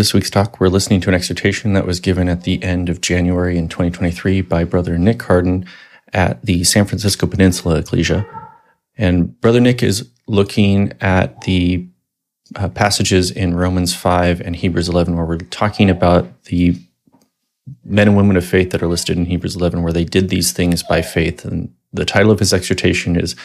This week's talk, we're listening to an exhortation that was given at the end of January in 2023 by Brother Nick Harden at the San Francisco Peninsula Ecclesia. And Brother Nick is looking at the uh, passages in Romans 5 and Hebrews 11, where we're talking about the men and women of faith that are listed in Hebrews 11, where they did these things by faith. And the title of his exhortation is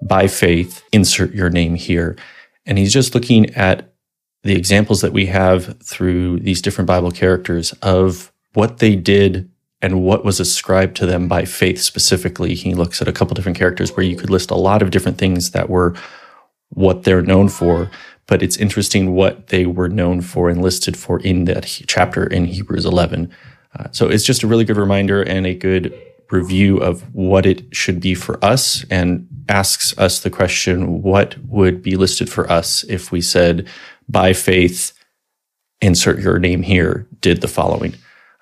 By Faith, Insert Your Name Here. And he's just looking at the examples that we have through these different Bible characters of what they did and what was ascribed to them by faith specifically. He looks at a couple different characters where you could list a lot of different things that were what they're known for, but it's interesting what they were known for and listed for in that chapter in Hebrews 11. Uh, so it's just a really good reminder and a good review of what it should be for us and asks us the question what would be listed for us if we said by faith, insert your name here, did the following.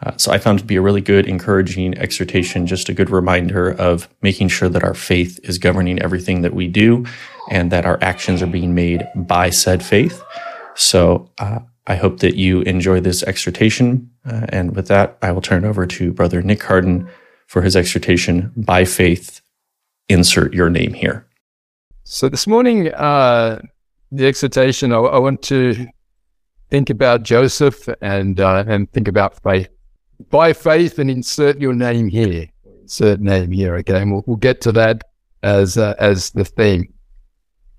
Uh, so I found to be a really good, encouraging exhortation, just a good reminder of making sure that our faith is governing everything that we do and that our actions are being made by said faith. So uh, I hope that you enjoy this exhortation. Uh, and with that, I will turn it over to Brother Nick Harden for his exhortation, By Faith, insert your name here. So this morning, uh, the exhortation, I, I, want to think about Joseph and uh, and think about faith. By faith, and insert your name here. Insert name here. Okay, and we'll, we'll get to that as uh, as the theme.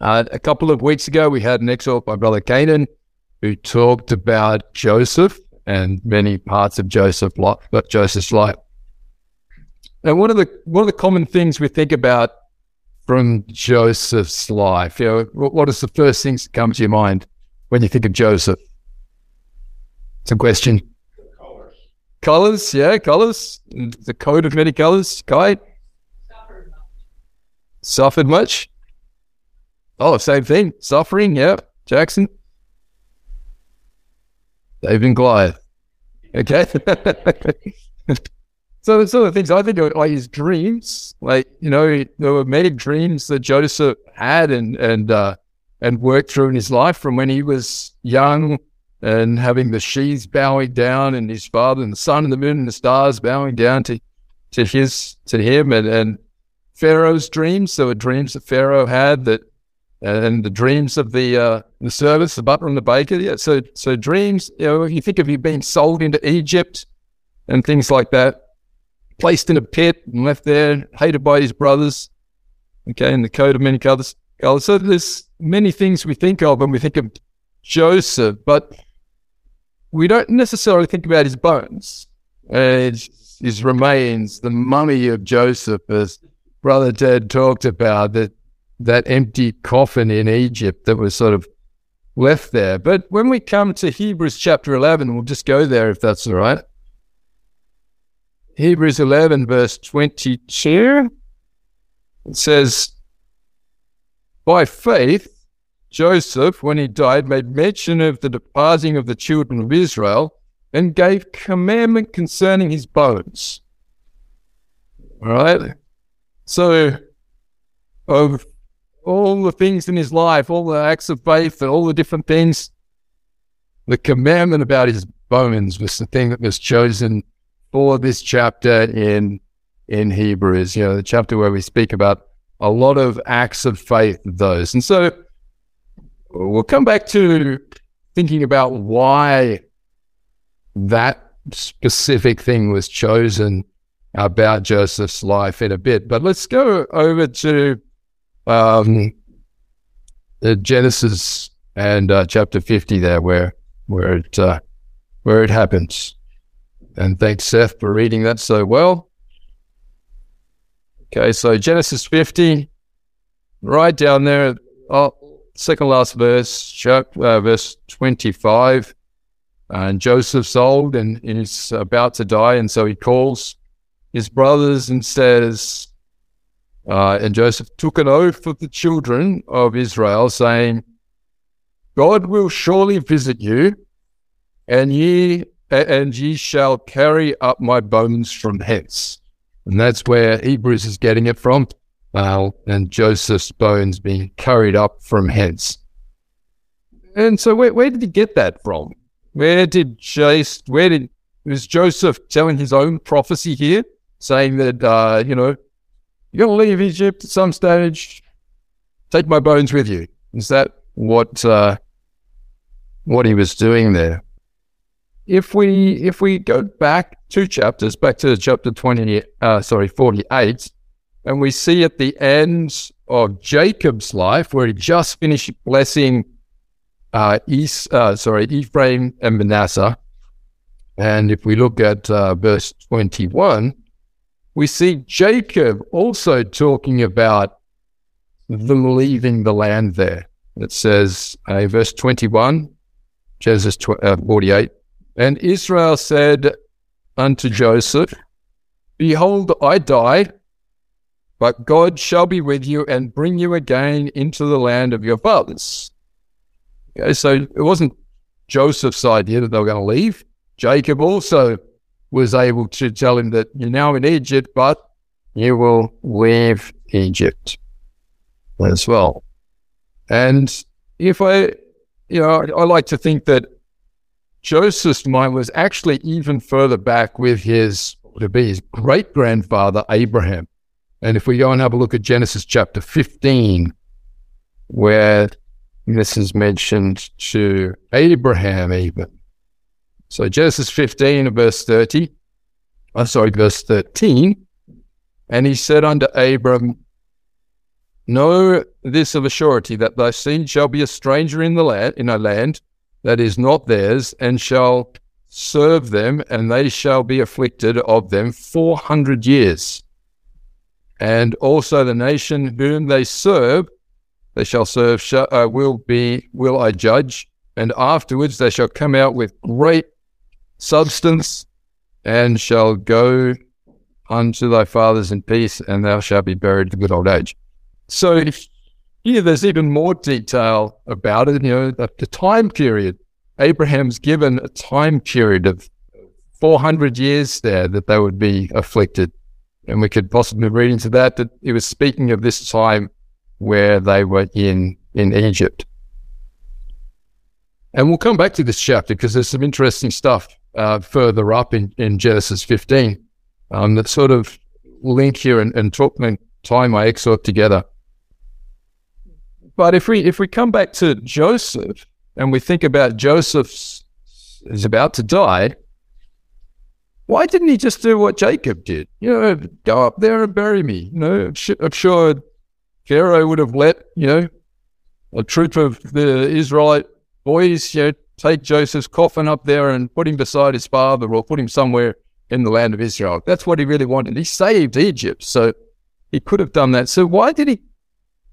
Uh, a couple of weeks ago, we had an excerpt by Brother Canaan who talked about Joseph and many parts of Joseph life, but Joseph's life. And one of the one of the common things we think about from Joseph's life? You know, what is the first things that come to your mind when you think of Joseph? It's a question. Colors. Colors, yeah, colors. The coat of many colors. Kai? Suffered much. Suffered much? Oh, same thing. Suffering, yeah. Jackson? David and Goliath. Okay. So some of the things I think of like his dreams, like you know, there were many dreams that Joseph had and and uh, and worked through in his life from when he was young and having the sheaves bowing down and his father and the sun and the moon and the stars bowing down to to his to him and and Pharaoh's dreams. There were dreams that Pharaoh had that and the dreams of the uh, the servants, the butler and the baker. Yeah, so so dreams. You know, if you think of you being sold into Egypt and things like that placed in a pit and left there, hated by his brothers. Okay, in the coat of many colors. So there's many things we think of when we think of Joseph, but we don't necessarily think about his bones, uh, his remains, the mummy of Joseph, as Brother Ted talked about, that that empty coffin in Egypt that was sort of left there. But when we come to Hebrews chapter 11, we'll just go there if that's all right. Hebrews 11, verse 22, it says, By faith, Joseph, when he died, made mention of the departing of the children of Israel and gave commandment concerning his bones. All right? So, of all the things in his life, all the acts of faith, and all the different things, the commandment about his bones was the thing that was chosen for this chapter in in Hebrews, you know, the chapter where we speak about a lot of acts of faith those. And so we'll come back to thinking about why that specific thing was chosen about Joseph's life in a bit. But let's go over to um, Genesis and uh, chapter 50 there where where it uh, where it happens. And thanks, Seth, for reading that so well. Okay, so Genesis 50, right down there, oh, second last verse, chap- uh, verse 25. And Joseph's old and he's about to die. And so he calls his brothers and says, uh, and Joseph took an oath of the children of Israel, saying, God will surely visit you, and ye and ye shall carry up my bones from hence. And that's where Hebrews is getting it from. Uh, and Joseph's bones being carried up from hence. And so where, where did he get that from? Where did Jace, where did, was Joseph telling his own prophecy here, saying that, uh, you know, you're going to leave Egypt at some stage, take my bones with you. Is that what, uh, what he was doing there? If we if we go back two chapters, back to chapter twenty, uh, sorry, forty eight, and we see at the end of Jacob's life where he just finished blessing uh, East, uh, sorry, Ephraim and Manasseh, and if we look at uh, verse twenty one, we see Jacob also talking about them leaving the land there. It says, uh, verse twenty one, Genesis tw- uh, forty eight. And Israel said unto Joseph, Behold, I die, but God shall be with you and bring you again into the land of your fathers. Okay, so it wasn't Joseph's idea that they were going to leave. Jacob also was able to tell him that you're now in Egypt, but you will leave Egypt as well. And if I, you know, I like to think that Joseph's mind was actually even further back with his, to be his great grandfather, Abraham. And if we go and have a look at Genesis chapter 15, where this is mentioned to Abraham, even. So Genesis 15, verse 30, oh, sorry, verse 13. And he said unto Abram, Know this of a surety that thy seed shall be a stranger in the land, in a land that is not theirs, and shall serve them, and they shall be afflicted of them four hundred years. And also the nation whom they serve, they shall serve, shall, uh, will be, will I judge, and afterwards they shall come out with great substance, and shall go unto thy fathers in peace, and thou shalt be buried to good old age. So here, there's even more detail about it. You know, the, the time period. Abraham's given a time period of 400 years there that they would be afflicted. And we could possibly read into that that he was speaking of this time where they were in, in Egypt. And we'll come back to this chapter because there's some interesting stuff uh, further up in, in Genesis 15 um, that sort of link here and, and talk, and tie my excerpt together. But if we if we come back to Joseph and we think about Joseph is about to die, why didn't he just do what Jacob did? You know, go up there and bury me. You know, I'm sure Pharaoh would have let you know a troop of the Israelite boys, you know, take Joseph's coffin up there and put him beside his father, or put him somewhere in the land of Israel. That's what he really wanted. He saved Egypt, so he could have done that. So why did he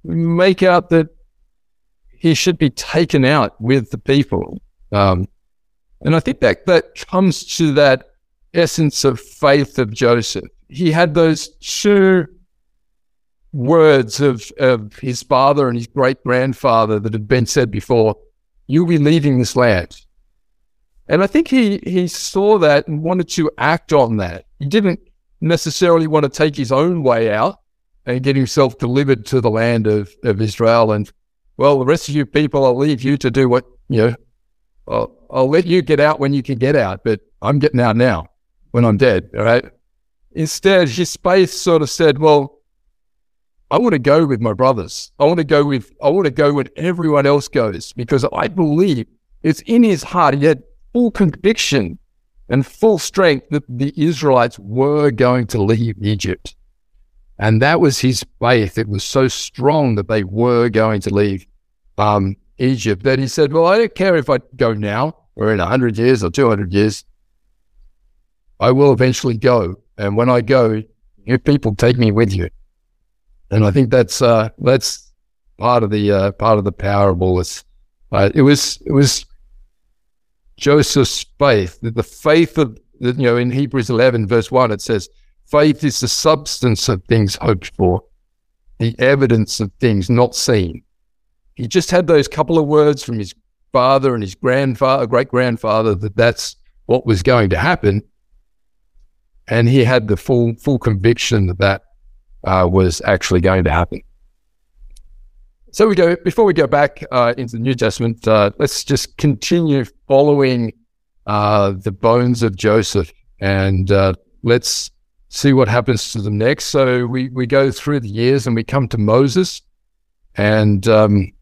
make out that he should be taken out with the people. Um, and I think that that comes to that essence of faith of Joseph. He had those two words of, of his father and his great grandfather that had been said before you'll be leaving this land. And I think he, he saw that and wanted to act on that. He didn't necessarily want to take his own way out and get himself delivered to the land of, of Israel and well, the rest of you people, I'll leave you to do what, you know, I'll, I'll let you get out when you can get out, but I'm getting out now when I'm dead. All right. Instead, his faith sort of said, well, I want to go with my brothers. I want to go with, I want to go when everyone else goes because I believe it's in his heart. He had full conviction and full strength that the Israelites were going to leave Egypt. And that was his faith. It was so strong that they were going to leave um, Egypt that he said, Well, I don't care if I go now or in 100 years or 200 years. I will eventually go. And when I go, you people take me with you. And I think that's, uh, that's part of the uh, part of the parable. Was uh, it was it was Joseph's faith, the faith of you know in Hebrews eleven verse one it says, "Faith is the substance of things hoped for, the evidence of things not seen." He just had those couple of words from his father and his grandfather, great grandfather, that that's what was going to happen, and he had the full full conviction that that uh, was actually going to happen. So we go before we go back uh, into the New Testament. Uh, let's just continue following uh, the bones of Joseph, and uh, let's see what happens to them next. So we we go through the years, and we come to Moses, and um,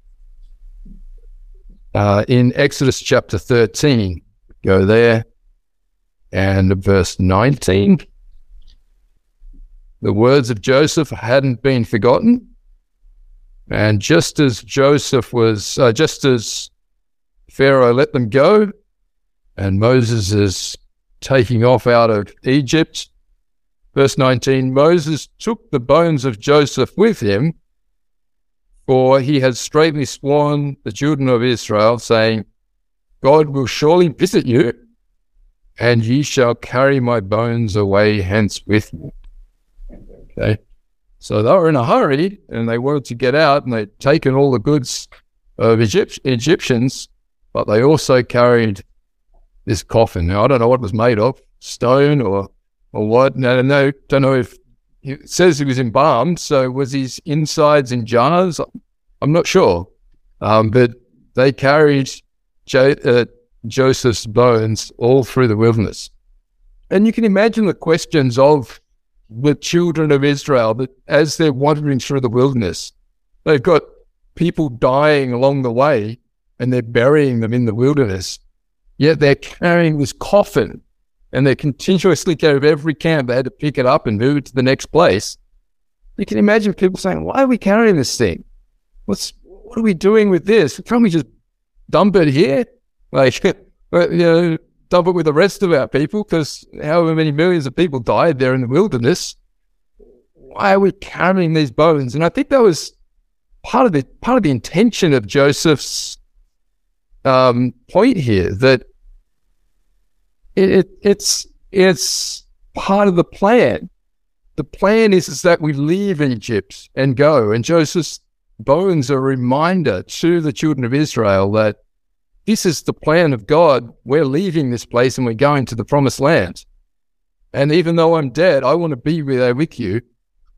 uh, in Exodus chapter thirteen, go there, and verse nineteen. The words of Joseph hadn't been forgotten. And just as Joseph was, uh, just as Pharaoh let them go, and Moses is taking off out of Egypt, verse 19 Moses took the bones of Joseph with him, for he had straightly sworn the children of Israel, saying, God will surely visit you, and ye shall carry my bones away hence with you. Okay. So they were in a hurry and they wanted to get out and they'd taken all the goods of Egypt- Egyptians, but they also carried this coffin. Now, I don't know what it was made of, stone or, or what. No, no, don't know if it says he was embalmed. So was his insides in jars? I'm not sure. Um, but they carried uh, Joseph's bones all through the wilderness. And you can imagine the questions of the children of Israel that as they're wandering through the wilderness, they've got people dying along the way and they're burying them in the wilderness. Yet they're carrying this coffin and they're continuously of every camp. They had to pick it up and move it to the next place. You can imagine people saying, why are we carrying this thing? What's, what are we doing with this? Can't we just dump it here? Like, you know, dump it with the rest of our people because however many millions of people died there in the wilderness. Why are we carrying these bones? And I think that was part of the part of the intention of Joseph's um, point here that it, it, it's it's part of the plan. The plan is, is that we leave Egypt and go, and Joseph's bones are a reminder to the children of Israel that this is the plan of God. We're leaving this place and we're going to the promised land. And even though I'm dead, I want to be there with you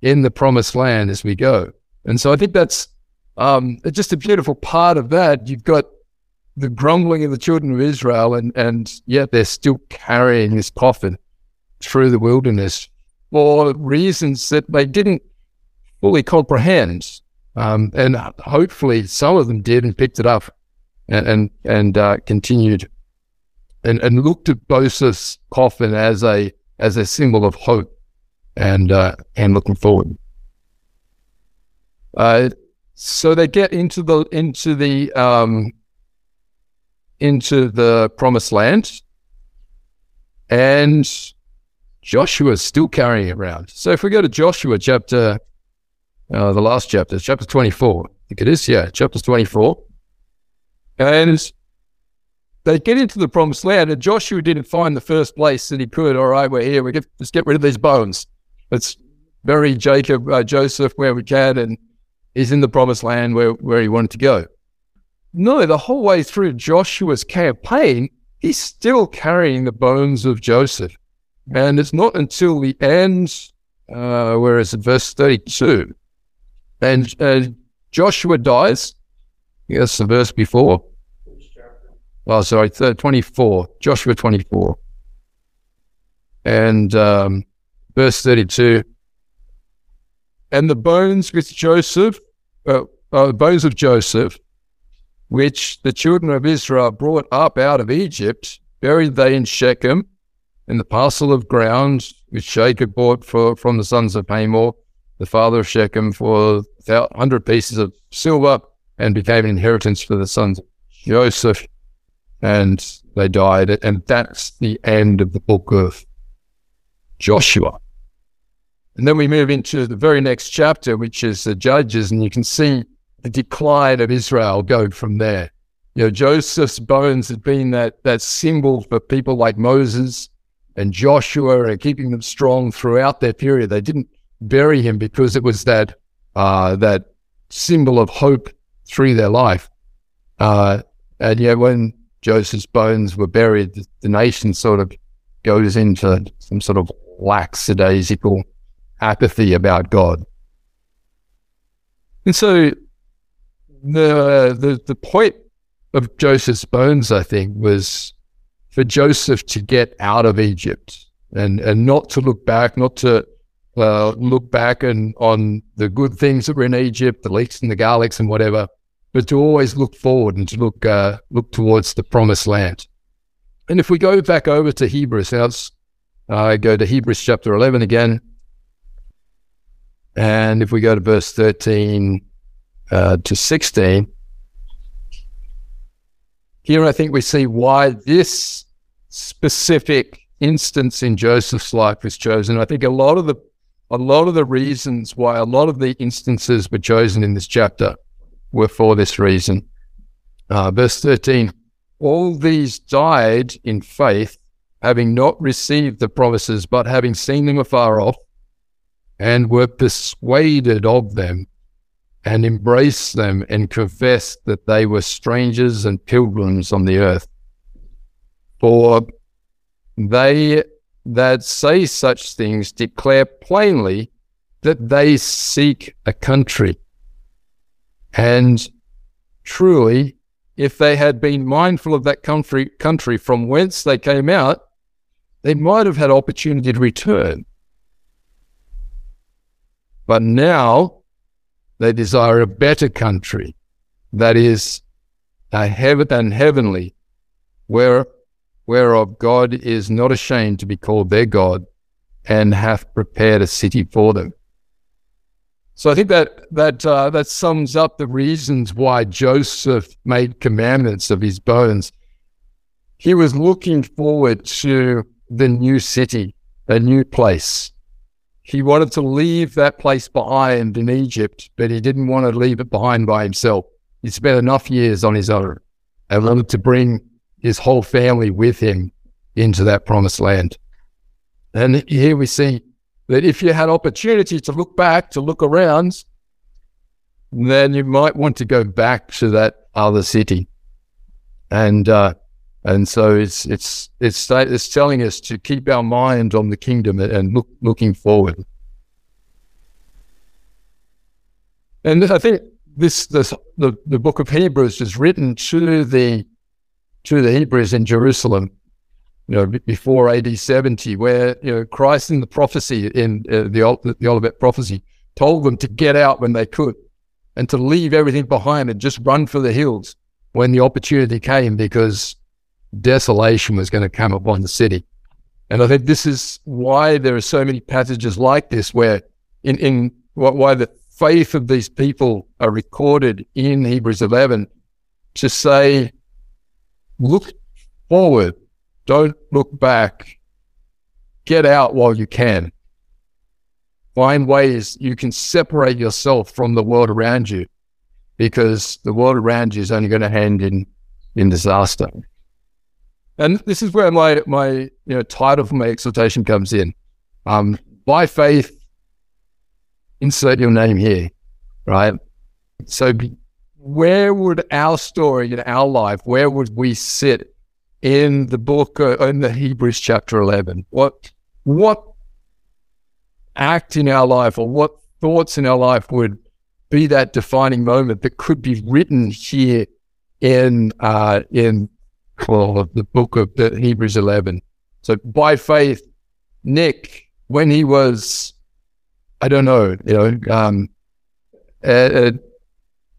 in the promised land as we go. And so I think that's um, just a beautiful part of that. You've got the grumbling of the children of Israel, and, and yet they're still carrying this coffin through the wilderness for reasons that they didn't fully comprehend. Um, and hopefully some of them did and picked it up and and, and uh, continued and, and looked at Joseph's coffin as a as a symbol of hope and uh, and looking forward. Uh, so they get into the into the um, into the promised land, and Joshua's still carrying it around. So if we go to Joshua chapter, uh, the last chapter, chapter twenty four, I think it is, yeah, chapter twenty four. And they get into the promised land, and Joshua didn't find the first place that he could. All right, we're here. We get, let's get rid of these bones. Let's bury Jacob, uh, Joseph where we can, and he's in the promised land where, where he wanted to go. No, the whole way through Joshua's campaign, he's still carrying the bones of Joseph. And it's not until the end, uh, where is it, verse 32, and uh, Joshua dies, Yes, the verse before. Oh, sorry, 24, Joshua 24. And um, verse 32. And the bones which Joseph, uh, uh, bones of Joseph, which the children of Israel brought up out of Egypt, buried they in Shechem, in the parcel of ground which Jacob bought for, from the sons of Hamor, the father of Shechem, for a hundred pieces of silver and became an inheritance for the sons of Joseph, and they died. And that's the end of the book of Joshua. And then we move into the very next chapter, which is the Judges, and you can see decline of Israel go from there. You know, Joseph's bones had been that that symbol for people like Moses and Joshua and keeping them strong throughout their period. They didn't bury him because it was that uh, that symbol of hope through their life. Uh, and yet, when Joseph's bones were buried, the, the nation sort of goes into some sort of lackadaisical apathy about God. And so the, the, the point of Joseph's bones, I think, was for Joseph to get out of Egypt and, and not to look back, not to uh, look back and on the good things that were in Egypt, the leeks and the garlics and whatever, but to always look forward and to look uh, look towards the promised land. And if we go back over to Hebrews, now uh, go to Hebrews chapter 11 again. And if we go to verse 13 uh, to 16, here I think we see why this specific instance in Joseph's life was chosen. I think a lot of the a lot of the reasons why a lot of the instances were chosen in this chapter were for this reason. Uh, verse 13 All these died in faith, having not received the promises, but having seen them afar off, and were persuaded of them, and embraced them, and confessed that they were strangers and pilgrims on the earth. For they that say such things declare plainly that they seek a country. And truly, if they had been mindful of that country, country from whence they came out, they might have had opportunity to return. But now they desire a better country that is a heaven and heavenly, where whereof God is not ashamed to be called their God, and hath prepared a city for them. So I think that that uh, that sums up the reasons why Joseph made commandments of his bones. He was looking forward to the new city, a new place. He wanted to leave that place behind in Egypt, but he didn't want to leave it behind by himself. He spent enough years on his own and wanted to bring his whole family with him into that promised land. And here we see that if you had opportunity to look back, to look around, then you might want to go back to that other city. And uh, and so it's it's it's it's telling us to keep our mind on the kingdom and look looking forward. And I think this this the, the book of Hebrews is written to the to the Hebrews in Jerusalem, you know, before AD 70, where, you know, Christ in the prophecy, in uh, the, the Olivet prophecy, told them to get out when they could and to leave everything behind and just run for the hills when the opportunity came because desolation was going to come upon the city. And I think this is why there are so many passages like this where in, in why the faith of these people are recorded in Hebrews 11 to say, look forward. Don't look back. Get out while you can. Find ways you can separate yourself from the world around you because the world around you is only going to end in, in disaster. And this is where my, my you know, title for my exhortation comes in. Um, by faith, insert your name here, right? So be, where would our story in our life, where would we sit in the book, uh, in the Hebrews chapter 11? What, what act in our life or what thoughts in our life would be that defining moment that could be written here in, uh, in well, the book of the Hebrews 11? So by faith, Nick, when he was, I don't know, you know, um, uh,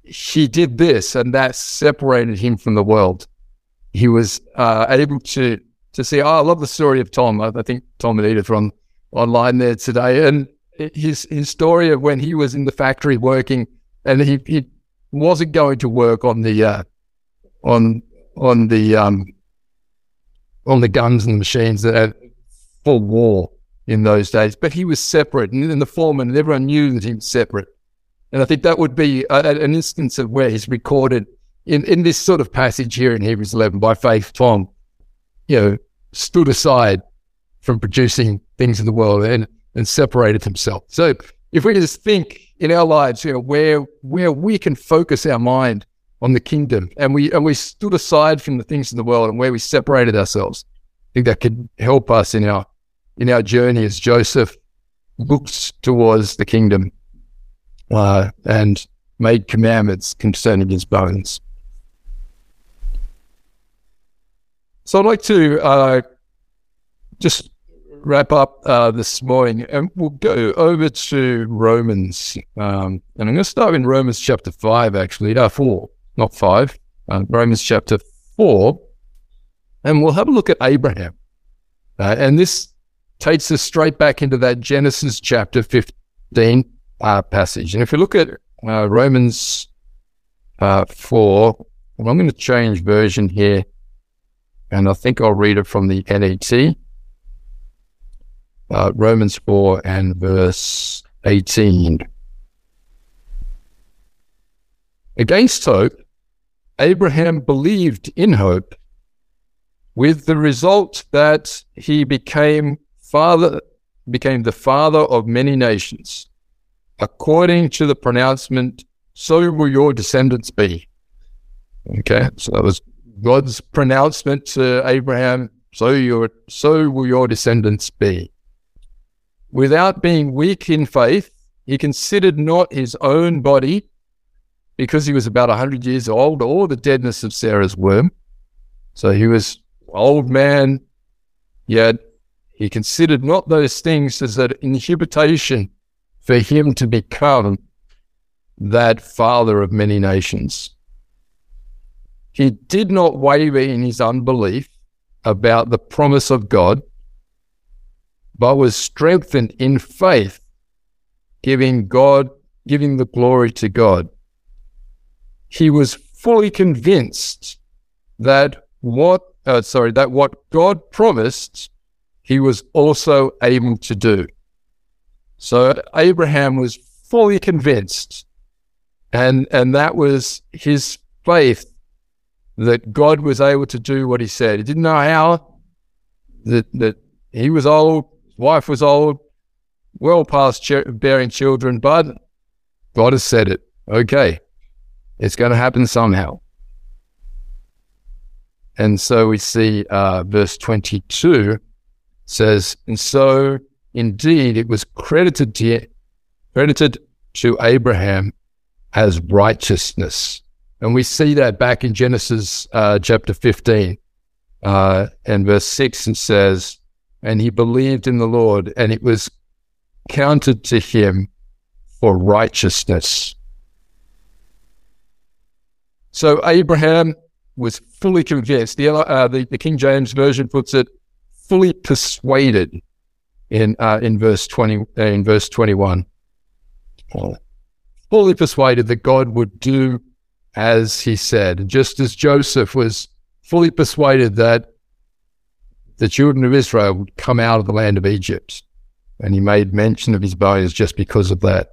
he did this, and that separated him from the world. He was uh, able to to see. Oh, I love the story of Tom. I, I think Tom and Edith on online there today, and his his story of when he was in the factory working, and he, he wasn't going to work on the uh, on on the um, on the guns and the machines that had full war in those days. But he was separate, and in the foreman, and everyone knew that he was separate. And I think that would be a, an instance of where he's recorded in, in this sort of passage here in Hebrews 11 by faith, Tom, you know, stood aside from producing things in the world and, and separated himself. So if we just think in our lives, you know, where where we can focus our mind on the kingdom and we and we stood aside from the things in the world and where we separated ourselves, I think that could help us in our in our journey as Joseph looks towards the kingdom uh, and made commandments concerning his bones. So I'd like to uh, just wrap up uh, this morning and we'll go over to Romans. Um, and I'm going to start in Romans chapter 5, actually, uh, 4, not 5, uh, Romans chapter 4. And we'll have a look at Abraham. Uh, and this takes us straight back into that Genesis chapter 15 uh, passage. And if you look at uh, Romans 4, well, I'm going to change version here and I think I'll read it from the NET. Uh, Romans 4 and verse 18. Against hope, Abraham believed in hope, with the result that he became father, became the father of many nations. According to the pronouncement, so will your descendants be. Okay, so that was God's pronouncement to Abraham, so your so will your descendants be. Without being weak in faith, he considered not his own body, because he was about a hundred years old, or the deadness of Sarah's womb. So he was old man, yet he considered not those things as an inhibition for him to become that father of many nations. He did not waver in his unbelief about the promise of God, but was strengthened in faith, giving God, giving the glory to God. He was fully convinced that what, uh, sorry, that what God promised, he was also able to do. So Abraham was fully convinced, and and that was his faith that God was able to do what he said. He didn't know how, that, that he was old, wife was old, well past ch- bearing children, but God has said it. Okay, it's going to happen somehow. And so we see uh, verse 22 says, And so indeed it was credited to, credited to Abraham as righteousness. And we see that back in Genesis uh, chapter 15 uh, and verse 6, it says, And he believed in the Lord, and it was counted to him for righteousness. So Abraham was fully convinced. The, uh, the, the, King James Version puts it fully persuaded in, uh, in, verse 20, in verse 21. Fully persuaded that God would do as he said, just as Joseph was fully persuaded that the children of Israel would come out of the land of Egypt. And he made mention of his bones just because of that.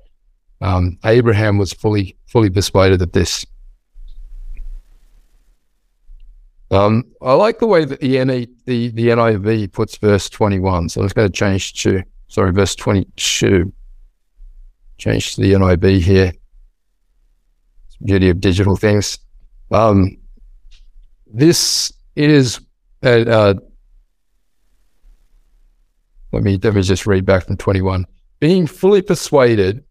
Um, Abraham was fully, fully persuaded of this. Um, I like the way that the, NE, the, the NIV puts verse 21. So let's go to change to, sorry, verse 22. Change to the NIV here beauty of digital things. Um, this is, uh, uh, let me, let me just read back from 21. Being fully persuaded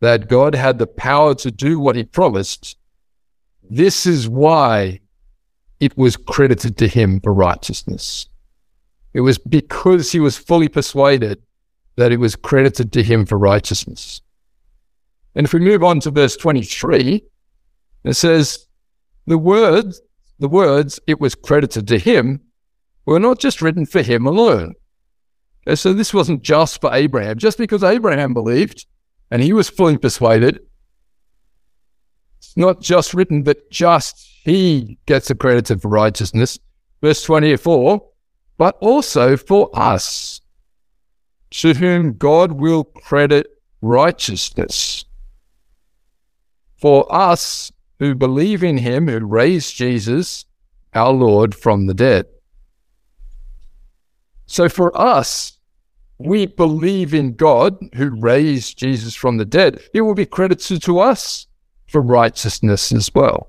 that God had the power to do what he promised, this is why it was credited to him for righteousness. It was because he was fully persuaded that it was credited to him for righteousness. And if we move on to verse 23, it says, the words, the words it was credited to him were not just written for him alone. And so this wasn't just for Abraham. Just because Abraham believed and he was fully persuaded, not just written but just he gets accredited for righteousness. Verse 24, but also for us, to whom God will credit righteousness for us who believe in him who raised Jesus, our Lord, from the dead. So for us, we believe in God who raised Jesus from the dead. It will be credited to us for righteousness as well.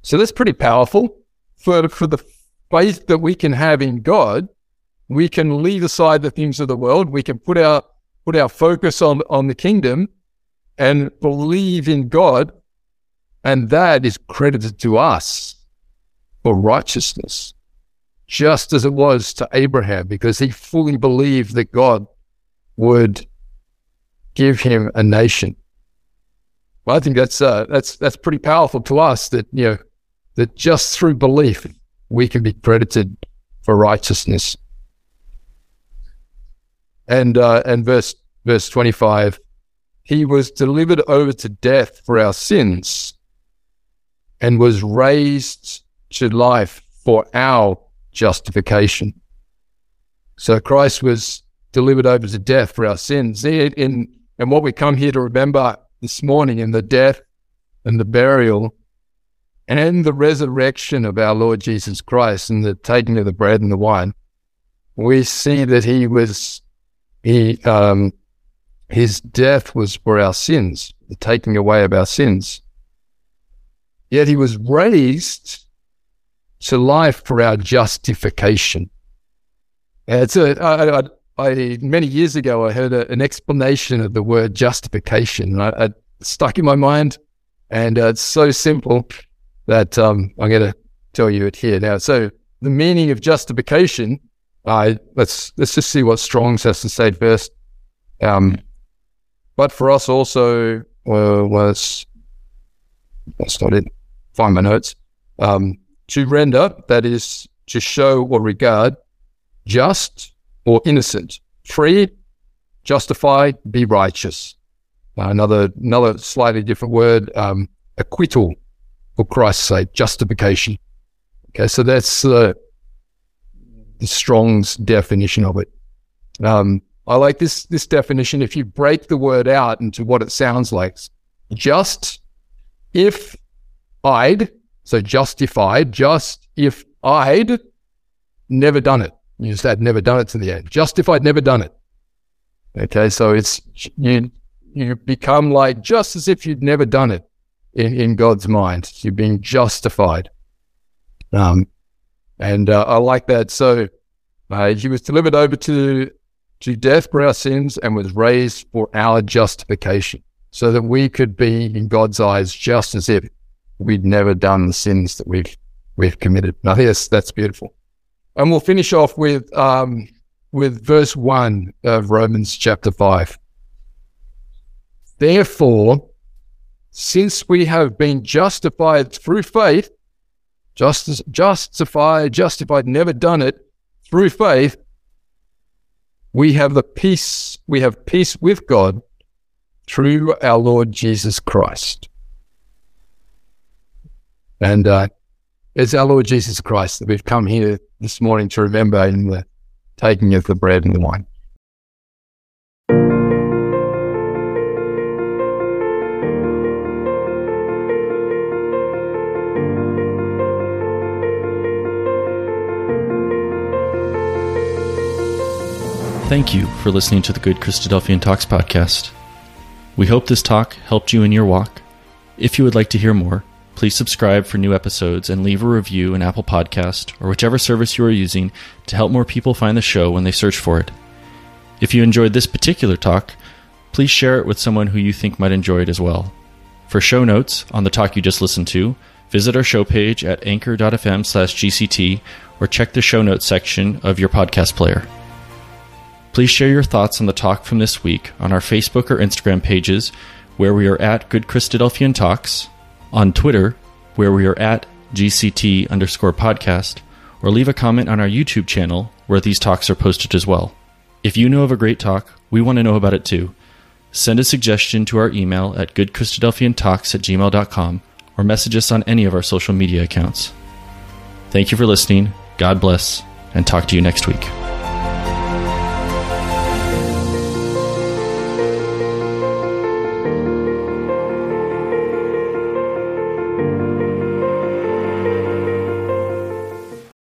So that's pretty powerful. For, for the faith that we can have in God, we can leave aside the things of the world. We can put our put our focus on, on the kingdom and believe in God, and that is credited to us for righteousness, just as it was to Abraham, because he fully believed that God would give him a nation. Well, I think that's uh, that's that's pretty powerful to us that you know that just through belief we can be credited for righteousness. And uh, and verse verse twenty five he was delivered over to death for our sins and was raised to life for our justification. So Christ was delivered over to death for our sins. In, and what we come here to remember this morning in the death and the burial and the resurrection of our Lord Jesus Christ and the taking of the bread and the wine, we see that he was, he, um, his death was for our sins, the taking away of our sins. Yet he was raised to life for our justification. It's a, I, I, I, many years ago, I heard a, an explanation of the word justification. I, I stuck in my mind, and uh, it's so simple that um, I'm going to tell you it here now. So the meaning of justification, uh, let's let's just see what Strong's has to say first. Um, but for us also was that's not it. Find my notes. Um, to render, that is to show or regard, just or innocent, free, justify, be righteous. Uh, another another slightly different word, um, acquittal, for Christ's sake, justification. Okay, so that's uh, the Strong's definition of it. Um, I like this this definition. If you break the word out into what it sounds like, just if I'd so justified, just if I'd never done it. You just had never done it to the end. Just if I'd never done it. Okay, so it's you you become like just as if you'd never done it in, in God's mind. You're being justified. Um, and uh, I like that. So uh, he was delivered over to to death for our sins and was raised for our justification, so that we could be in God's eyes just as if we'd never done the sins that we've we've committed. Now, yes, that's beautiful. And we'll finish off with um, with verse one of Romans chapter five. Therefore, since we have been justified through faith, just justified, justified, never done it through faith, we have the peace, we have peace with God through our Lord Jesus Christ. And uh, it's our Lord Jesus Christ that we've come here this morning to remember in the taking of the bread and the wine. Thank you for listening to the Good Christadelphian Talks podcast. We hope this talk helped you in your walk. If you would like to hear more, please subscribe for new episodes and leave a review in Apple Podcast or whichever service you are using to help more people find the show when they search for it. If you enjoyed this particular talk, please share it with someone who you think might enjoy it as well. For show notes on the talk you just listened to, visit our show page at anchor.fm slash GCT or check the show notes section of your podcast player. Please share your thoughts on the talk from this week on our Facebook or Instagram pages, where we are at Good Christadelphian Talks, on Twitter, where we are at GCT underscore podcast, or leave a comment on our YouTube channel, where these talks are posted as well. If you know of a great talk, we want to know about it too. Send a suggestion to our email at goodchristadelphiantalks at gmail.com or message us on any of our social media accounts. Thank you for listening. God bless, and talk to you next week.